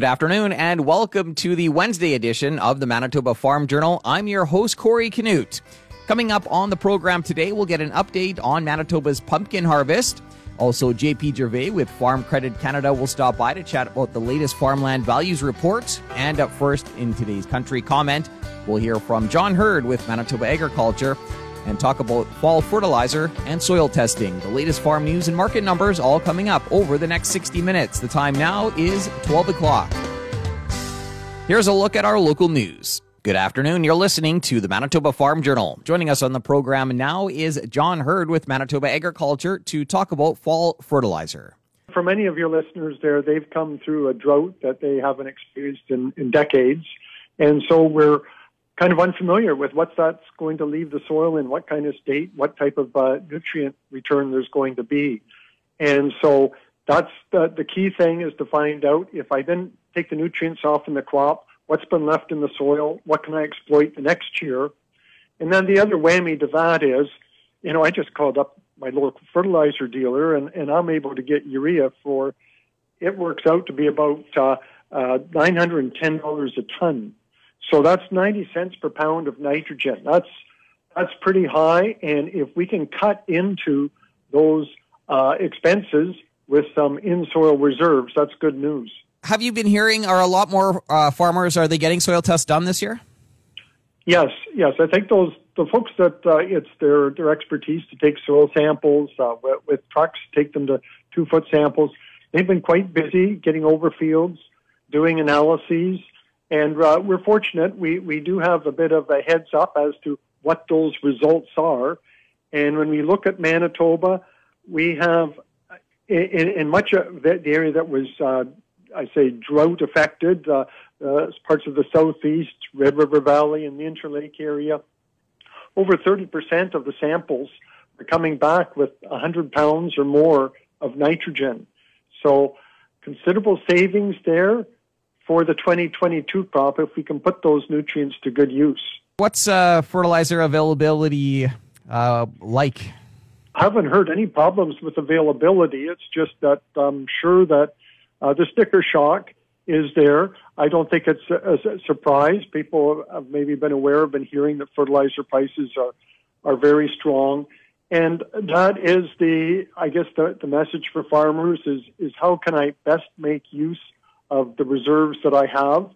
Good afternoon and welcome to the Wednesday edition of the Manitoba Farm Journal. I'm your host, Corey Canute. Coming up on the program today, we'll get an update on Manitoba's pumpkin harvest. Also, JP Gervais with Farm Credit Canada will stop by to chat about the latest farmland values report. And up first in today's country comment, we'll hear from John Heard with Manitoba Agriculture and talk about fall fertilizer and soil testing. The latest farm news and market numbers all coming up over the next 60 minutes. The time now is 12 o'clock. Here's a look at our local news. Good afternoon. You're listening to the Manitoba Farm Journal. Joining us on the program now is John Heard with Manitoba Agriculture to talk about fall fertilizer. For many of your listeners there, they've come through a drought that they haven't experienced in, in decades. And so we're kind of unfamiliar with what that's going to leave the soil in, what kind of state, what type of uh, nutrient return there's going to be. And so that's the, the key thing is to find out if I then take the nutrients off in the crop, what's been left in the soil, what can I exploit the next year. And then the other whammy to that is, you know, I just called up my local fertilizer dealer and, and I'm able to get urea for, it works out to be about uh, uh, $910 a ton so that's 90 cents per pound of nitrogen. That's that's pretty high, and if we can cut into those uh, expenses with some in-soil reserves, that's good news. Have you been hearing? Are a lot more uh, farmers are they getting soil tests done this year? Yes, yes. I think those the folks that uh, it's their their expertise to take soil samples uh, with, with trucks, take them to two foot samples. They've been quite busy getting over fields, doing analyses, and uh, we're fortunate. We, we do have a bit of a heads up as to what those results are. And when we look at Manitoba, we have in, in much of the area that was, uh, I say, drought affected, uh, uh, parts of the southeast, Red River Valley, and the Interlake area, over 30% of the samples are coming back with 100 pounds or more of nitrogen. So considerable savings there for the 2022 crop if we can put those nutrients to good use. What's uh, fertilizer availability uh, like? I haven't heard any problems with availability. It's just that I'm sure that uh, the sticker shock is there. I don't think it's a, a, surprise. People have maybe been aware, of been hearing that fertilizer prices are are very strong, and that is the I guess the, the message for farmers is is how can I best make use of the reserves that I have.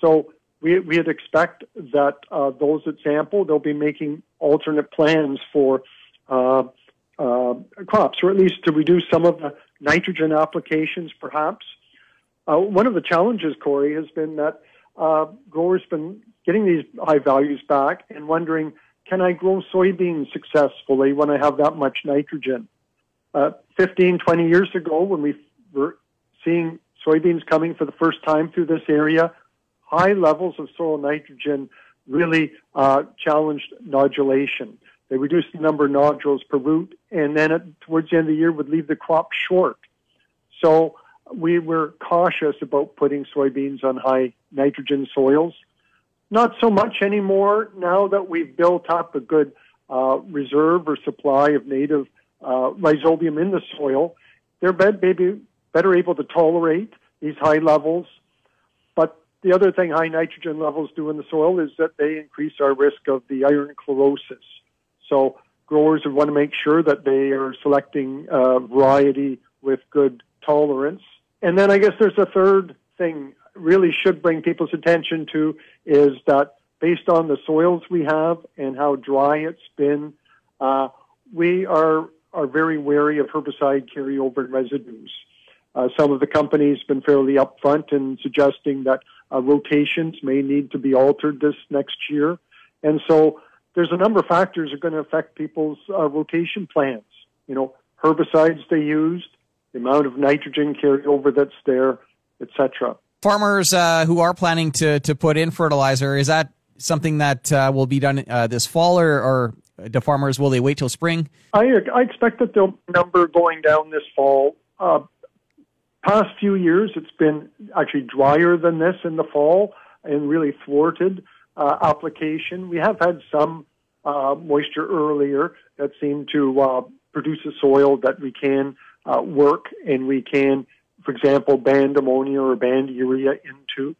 So we, we'd expect that uh, those that sample, they'll be making alternate plans for uh, uh, crops, or at least to reduce some of the nitrogen applications, perhaps. Uh, one of the challenges, Corey, has been that uh, growers been getting these high values back and wondering, can I grow soybeans successfully when I have that much nitrogen? Uh, 15, 20 years ago, when we were seeing soybeans coming for the first time through this area, high levels of soil nitrogen really uh, challenged nodulation. They reduced the number of nodules per root, and then at, towards the end of the year would leave the crop short. So we were cautious about putting soybeans on high nitrogen soils. Not so much anymore now that we've built up a good uh, reserve or supply of native uh, rhizobium in the soil. They're maybe better able to tolerate these high levels. But the other thing high nitrogen levels do in the soil is that they increase our risk of the iron chlorosis. So growers would want to make sure that they are selecting a variety with good tolerance. And then I guess there's a third thing really should bring people's attention to is that based on the soils we have and how dry it's been, uh, we are are very wary of herbicide carryover residues. Uh, some of the companies have been fairly upfront in suggesting that uh, rotations may need to be altered this next year. And so there's a number of factors that are going to affect people's uh, rotation plans. You know, herbicides they used, the amount of nitrogen carried over that's there, etc. Farmers uh, who are planning to, to put in fertilizer, is that something that uh, will be done uh, this fall or, or the farmers, will they wait till spring? I, I expect that the number going down this fall. Uh, past few years, it's been actually drier than this in the fall and really thwarted uh, application. We have had some uh, moisture earlier that seemed to uh, produce a soil that we can uh, work and we can for example, band ammonia or band urea into.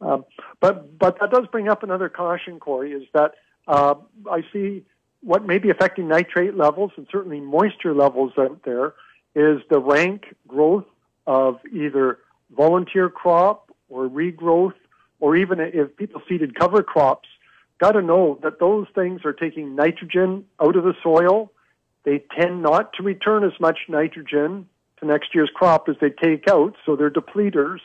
Um, but but that does bring up another caution, Corey, is that uh, I see what may be affecting nitrate levels and certainly moisture levels out there is the rank growth of either volunteer crop or regrowth, or even if people seeded cover crops. Got to know that those things are taking nitrogen out of the soil. They tend not to return as much nitrogen to next year's crop as they take out, so they're depleters.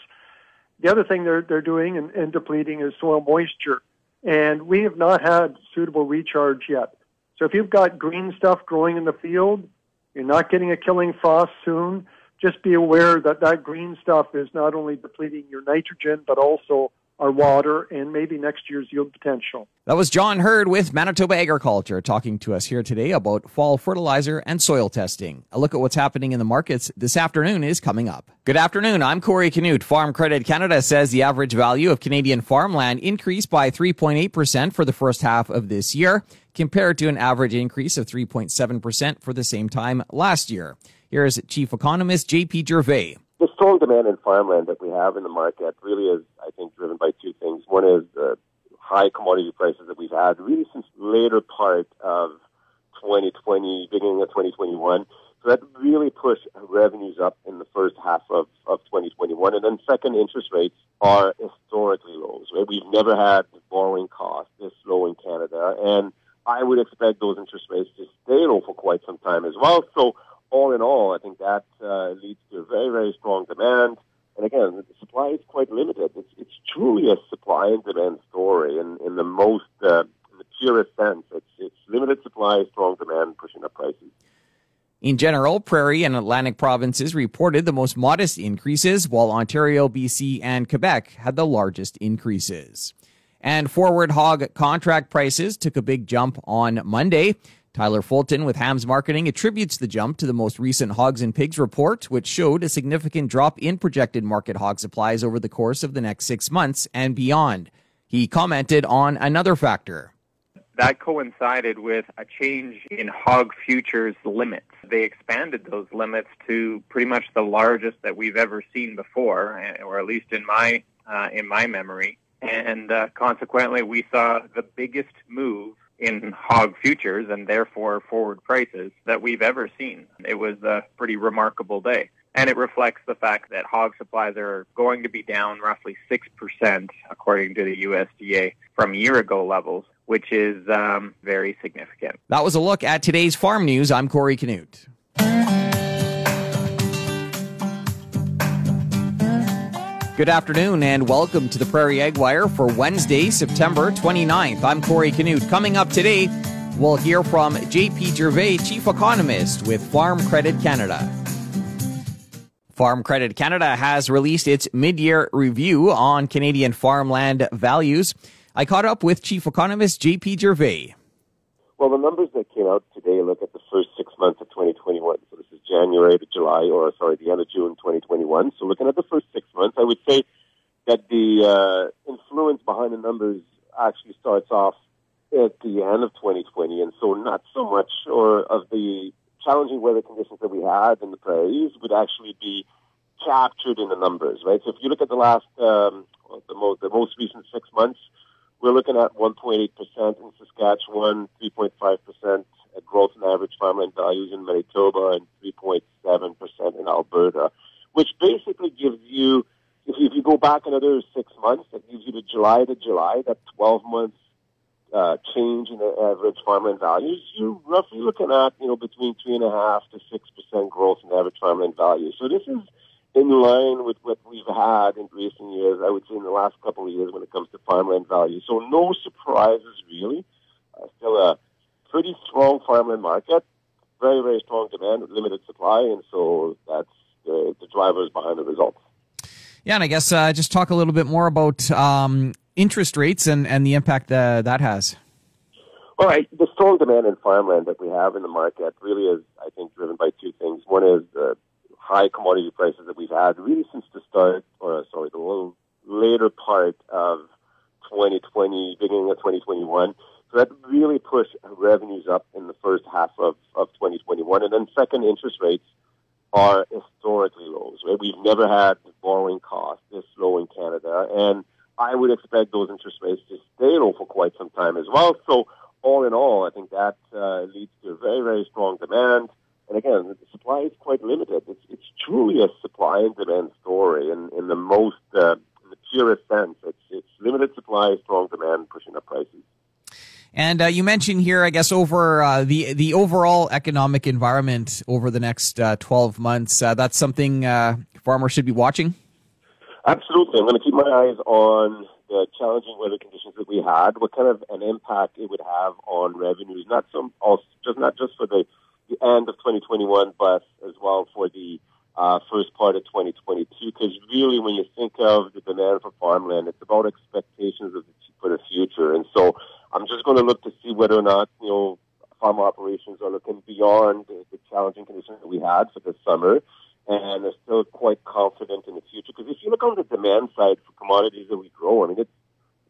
The other thing they're, they're doing and, and depleting is soil moisture. And we have not had suitable recharge yet. So if you've got green stuff growing in the field, you're not getting a killing frost soon. Just be aware that that green stuff is not only depleting your nitrogen, but also our water and maybe next year's yield potential. That was John Heard with Manitoba Agriculture talking to us here today about fall fertilizer and soil testing. A look at what's happening in the markets this afternoon is coming up. Good afternoon. I'm Corey Canute. Farm Credit Canada says the average value of Canadian farmland increased by 3.8% for the first half of this year, compared to an average increase of 3.7% for the same time last year. Here's Chief Economist JP Gervais the strong demand in farmland that we have in the market really is, I think, driven by two things. One is the high commodity prices that we've had really since later part of 2020, beginning of 2021. So that really pushed revenues up in the first half of, of 2021. And then second, interest rates are historically low. We've never had borrowing costs this low in Canada. And I would expect those interest rates to stay low for quite some time as well. So all in all, I think that uh, leads to a very, very strong demand. And again, the supply is quite limited. It's, it's truly a supply and demand story in, in the most, uh, in the purest sense. It's, it's limited supply, strong demand, pushing up prices. In general, Prairie and Atlantic provinces reported the most modest increases, while Ontario, BC, and Quebec had the largest increases. And forward hog contract prices took a big jump on Monday. Tyler Fulton with Hams Marketing attributes the jump to the most recent Hogs and Pigs report, which showed a significant drop in projected market hog supplies over the course of the next six months and beyond. He commented on another factor. That coincided with a change in hog futures limits. They expanded those limits to pretty much the largest that we've ever seen before, or at least in my uh, in my memory. And uh, consequently, we saw the biggest move in hog futures and therefore forward prices that we've ever seen. It was a pretty remarkable day. And it reflects the fact that hog supplies are going to be down roughly 6%, according to the USDA, from year ago levels, which is um, very significant. That was a look at today's farm news. I'm Corey Canute. Good afternoon and welcome to the Prairie Ag Wire for Wednesday, September 29th. I'm Corey Canute. Coming up today, we'll hear from JP Gervais, Chief Economist with Farm Credit Canada. Farm Credit Canada has released its mid year review on Canadian farmland values. I caught up with Chief Economist JP Gervais. Well, the numbers that came out today look at the first six months of 2021. So this is January to July, or sorry, the end of June 2021. So looking at the first six months, I would say that the uh, influence behind the numbers actually starts off at the end of 2020, and so not so much or of the challenging weather conditions that we had in the prairies would actually be captured in the numbers, right? So if you look at the last, um, the most the most recent six months, we're looking at 1.8% in Saskatchewan, 3.5% growth in average farmland values in Manitoba, and 3.7% in Alberta, which basically gives you, if you, if you go back another six months, that gives you the July to July, that 12 months uh, change in the average farmland values, you're roughly looking at, you know, between 3.5 to 6% growth in average farmland values. So this is in line with what we've had in recent years, I would say in the last couple of years when it comes to farmland value. So no surprises really. Uh, still a pretty strong farmland market, very, very strong demand, limited supply, and so that's the, the drivers behind the results. Yeah, and I guess uh, just talk a little bit more about um, interest rates and, and the impact that that has. All right, the strong demand in farmland that we have in the market really is, I think, driven by two things. One is the high commodity prices that we've had really since the start, or sorry, the later part of 2020, beginning of 2021. So that really pushed revenues up in the first half of, of 2021. And then second, interest rates are historically low. Right? We've never had borrowing costs this low in Canada, and I would expect those interest rates to stay low for quite some time as well. So all in all, I think that uh, leads to a very, very strong demand. And again, the supply is quite limited. It's, it's truly a supply and demand story in, in the most, uh, in the purest sense. It's, it's limited supply, strong demand, pushing up prices. And uh, you mentioned here, I guess, over uh, the the overall economic environment over the next uh, twelve months. Uh, that's something uh, farmers should be watching. Absolutely, I'm going to keep my eyes on the challenging weather conditions that we had. What kind of an impact it would have on revenues, not some, also, just not just for the, the end of 2021, but as well for the uh, first part of 2022. Because really, when you think of the demand for farmland, it's about expectations of the, for the future, and so I'm just going to look to see whether or not, you know, farm operations are looking beyond the, the challenging conditions that we had for this summer and are still quite confident in the future. Because if you look on the demand side for commodities that we grow, I mean, it's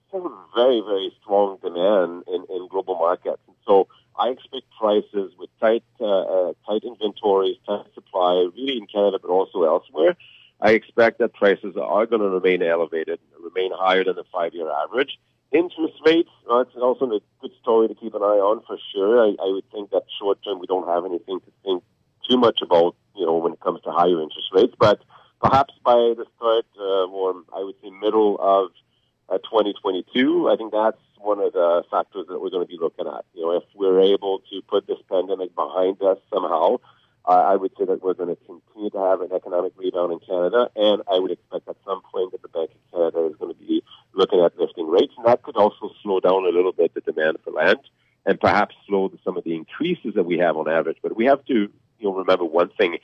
still very, very strong demand in, in global markets. And so I expect prices with tight, uh, uh, tight inventories, tight supply, really in Canada, but also elsewhere. I expect that prices are going to remain elevated, remain higher than the five-year average. Interest rates, it's also a good story to keep an eye on for sure. I, I would think that short term we don't have anything to think too much about, you know, when it comes to higher interest rates. But perhaps by the start, uh, or I would say middle of uh, 2022, I think that's one of the factors that we're going to be looking at. You know, if we're able to put this pandemic behind us somehow, uh, I would say that we're going to continue to have an economic rebound in Canada, and I would expect at some point that the Bank of Canada is going to be looking at lifting rates, and that could also slow down a little bit the demand for land and perhaps slow some of the increases that we have on average. But we have to you know, remember one thing.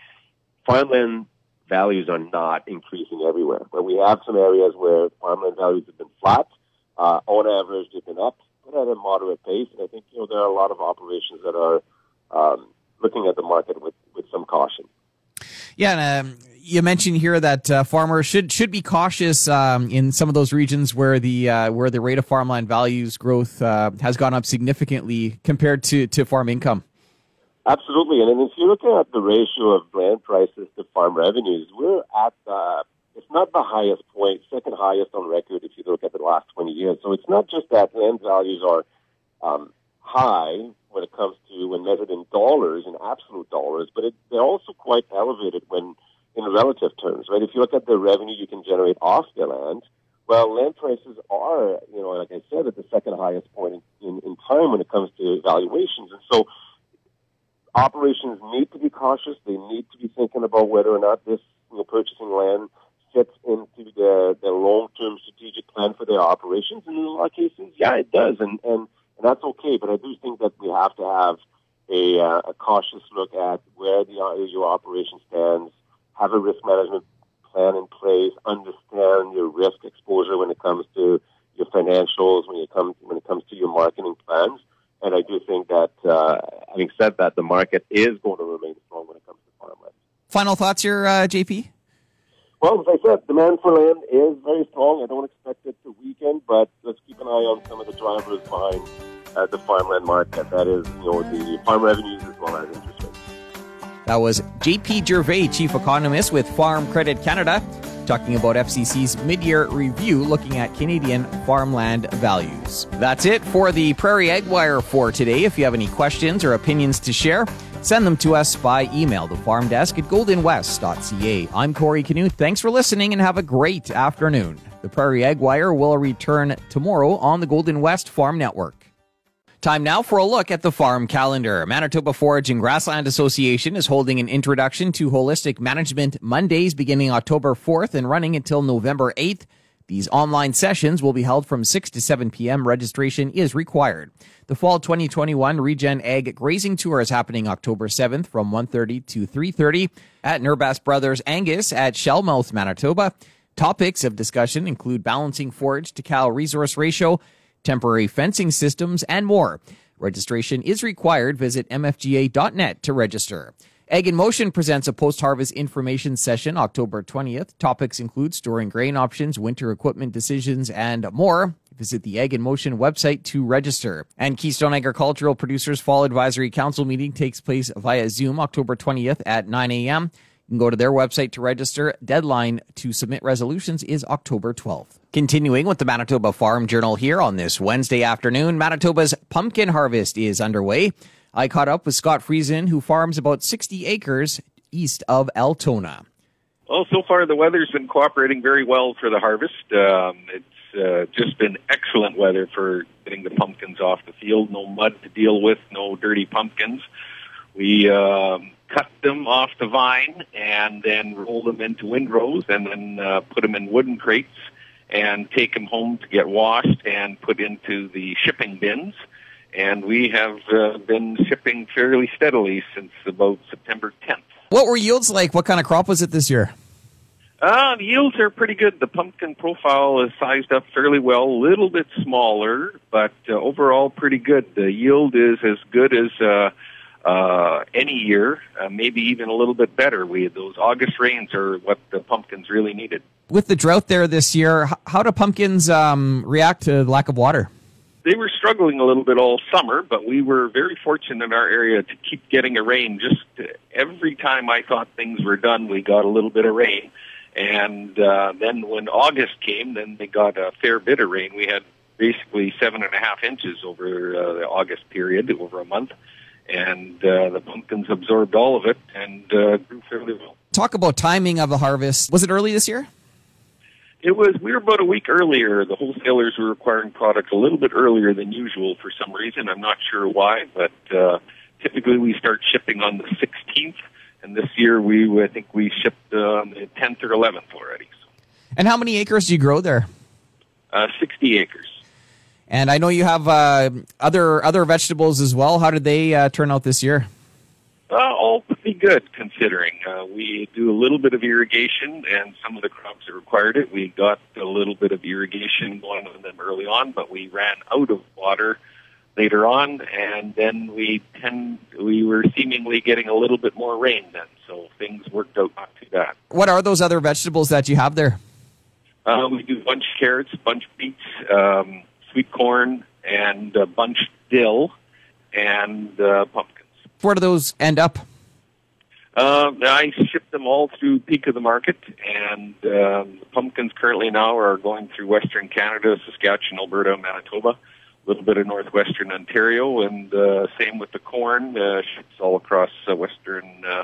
Farmland values are not increasing everywhere. But we have some areas where farmland values have been flat. Uh, on average, they've been up, but at a moderate pace. And I think, you know, there are a lot of operations that are um, looking at the market with, with some caution. Yeah, and um, you mentioned here that uh, farmers should should be cautious um, in some of those regions where the uh, where the rate of farmland values growth uh, has gone up significantly compared to, to farm income. Absolutely, and if you look at the ratio of land prices to farm revenues, we're at the it's not the highest point, second highest on record if you look at the last 20 years. So it's not just that land values are um, high when it comes to when measured in dollars, in absolute dollars, but it, they're also quite elevated when in relative terms, right? If you look at the revenue you can generate off the land, well, land prices are, you know, like I said, at the second highest point in, in, in time when it comes to valuations. And so operations need to be cautious. They need to be thinking about whether or not this, you know, purchasing land fits into the, the long-term strategic plan for their operations. And in a lot of cases, yeah, it does. And, and, and that's okay. But I do think that we have to have a, uh, a cautious look at where the, your operation stands, have a risk management plan in place, understand your risk exposure when it comes to your financials, when it comes when it comes to your marketing plans. And I do think that, uh, having said that, the market is going to remain strong when it comes to farmland. Final thoughts here, uh, JP? Well, as I said, demand for land is very strong. I don't expect it to weaken, but let's keep an eye on some of the drivers behind uh, the farmland market. That is, you know, the farm revenues as well as interest rates. That was JP Gervais, Chief Economist with Farm Credit Canada, talking about FCC's mid year review looking at Canadian farmland values. That's it for the Prairie Ag Wire for today. If you have any questions or opinions to share, send them to us by email, the farm desk at goldenwest.ca. I'm Corey Canute. Thanks for listening and have a great afternoon. The Prairie Ag Wire will return tomorrow on the Golden West Farm Network. Time now for a look at the farm calendar. Manitoba Forage and Grassland Association is holding an introduction to holistic management Mondays beginning October 4th and running until November 8th. These online sessions will be held from 6 to 7 p.m. Registration is required. The fall 2021 Regen Ag Grazing Tour is happening October 7th from 1.30 to 3.30 at Nerbas Brothers Angus at Shellmouth, Manitoba. Topics of discussion include balancing forage to cow resource ratio, temporary fencing systems, and more. Registration is required. Visit mfga.net to register. Ag in Motion presents a post harvest information session October 20th. Topics include storing grain options, winter equipment decisions, and more. Visit the Ag in Motion website to register. And Keystone Agricultural Producers Fall Advisory Council meeting takes place via Zoom October 20th at 9 a.m. You can go to their website to register. Deadline to submit resolutions is October 12th. Continuing with the Manitoba Farm Journal here on this Wednesday afternoon, Manitoba's pumpkin harvest is underway. I caught up with Scott Friesen, who farms about 60 acres east of Altona. Well, so far the weather's been cooperating very well for the harvest. Um, it's uh, just been excellent weather for getting the pumpkins off the field. No mud to deal with, no dirty pumpkins. We um, cut them off the vine and then roll them into windrows and then uh, put them in wooden crates and take them home to get washed and put into the shipping bins. And we have uh, been shipping fairly steadily since about September 10th. What were yields like? What kind of crop was it this year? Uh, the yields are pretty good. The pumpkin profile is sized up fairly well, a little bit smaller, but uh, overall pretty good. The yield is as good as uh, uh, any year, uh, maybe even a little bit better. We those August rains are what the pumpkins really needed. With the drought there this year, how do pumpkins um, react to the lack of water? They were struggling a little bit all summer, but we were very fortunate in our area to keep getting a rain. Just every time I thought things were done, we got a little bit of rain. And uh, then when August came, then they got a fair bit of rain. We had basically seven and a half inches over uh, the August period, over a month and uh, the pumpkins absorbed all of it and uh, grew fairly well. Talk about timing of the harvest. Was it early this year? It was. We were about a week earlier. The wholesalers were requiring product a little bit earlier than usual for some reason. I'm not sure why, but uh, typically we start shipping on the 16th, and this year we I think we shipped uh, on the 10th or 11th already. So. And how many acres do you grow there? Uh, 60 acres. And I know you have uh, other other vegetables as well. How did they uh, turn out this year? Uh, all pretty good considering. Uh, we do a little bit of irrigation, and some of the crops that required it. We got a little bit of irrigation going on them early on, but we ran out of water later on, and then we tend we were seemingly getting a little bit more rain then, so things worked out not too bad. What are those other vegetables that you have there? Uh, we do bunch carrots, bunch beets. Um, sweet corn and uh, bunch dill and uh, pumpkins. Where do those end up? Uh, I ship them all through Peak of the Market, and um, the pumpkins currently now are going through Western Canada, Saskatchewan, Alberta, Manitoba, a little bit of northwestern Ontario, and uh, same with the corn. Uh, ships all across uh, Western uh,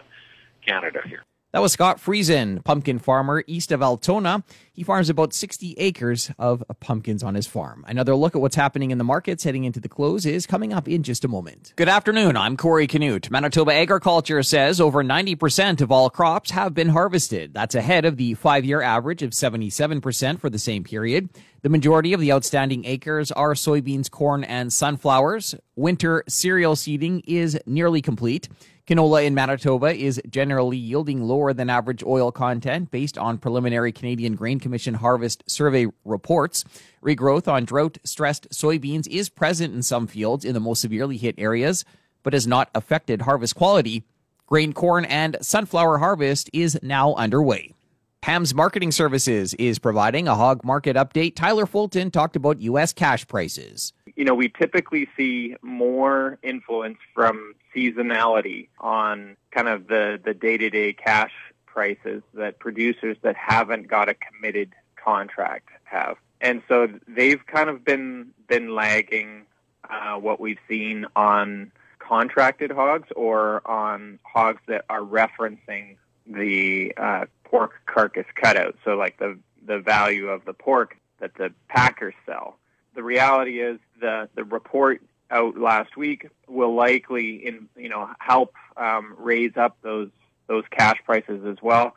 Canada here. That was Scott Friesen, pumpkin farmer east of Altona. He farms about 60 acres of pumpkins on his farm. Another look at what's happening in the markets heading into the close is coming up in just a moment. Good afternoon. I'm Corey Canute. Manitoba Agriculture says over 90% of all crops have been harvested. That's ahead of the five year average of 77% for the same period. The majority of the outstanding acres are soybeans, corn, and sunflowers. Winter cereal seeding is nearly complete. Canola in Manitoba is generally yielding lower than average oil content based on preliminary Canadian Grain Commission harvest survey reports. Regrowth on drought stressed soybeans is present in some fields in the most severely hit areas, but has not affected harvest quality. Grain corn and sunflower harvest is now underway. Ham's Marketing Services is providing a hog market update. Tyler Fulton talked about U.S. cash prices. You know, we typically see more influence from seasonality on kind of the, the day-to-day cash prices that producers that haven't got a committed contract have. And so they've kind of been been lagging uh, what we've seen on contracted hogs or on hogs that are referencing the uh, pork carcass cutout. So like the the value of the pork that the packers sell. The reality is the the report out last week will likely in you know help um, raise up those those cash prices as well.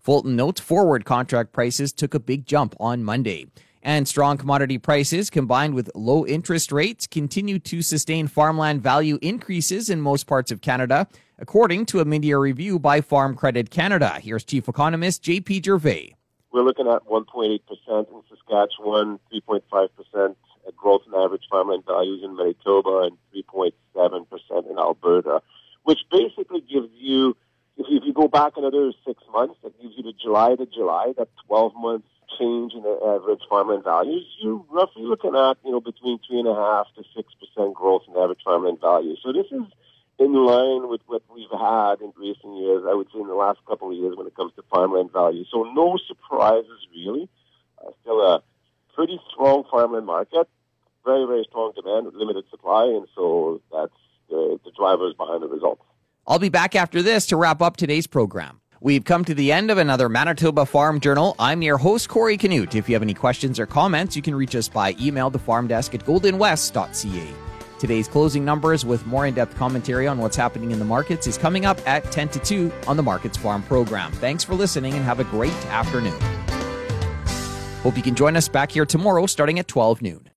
Fulton notes forward contract prices took a big jump on Monday. And strong commodity prices combined with low interest rates continue to sustain farmland value increases in most parts of Canada, according to a mid-year review by Farm Credit Canada. Here's Chief Economist JP Gervais. We're looking at 1.8% in Saskatchewan, 3.5% growth in average farmland values in Manitoba and 3.7% in Alberta, which basically gives you, if you, if you go back another six months, that gives you the July to July, that 12 months change in the average farmland values. You're roughly looking at, you know, between three and a half to six percent growth in average farmland value. So this is in line with what we've had in recent years, I would say in the last couple of years when it comes to farmland value. So no surprises really. Uh, still a pretty strong farmland market, very, very strong demand, limited supply, and so that's the, the drivers behind the results. I'll be back after this to wrap up today's program. We've come to the end of another Manitoba Farm Journal. I'm your host, Corey Canute. If you have any questions or comments, you can reach us by email to farmdesk at goldenwest.ca. Today's closing numbers with more in depth commentary on what's happening in the markets is coming up at 10 to 2 on the Markets Farm program. Thanks for listening and have a great afternoon. Hope you can join us back here tomorrow starting at 12 noon.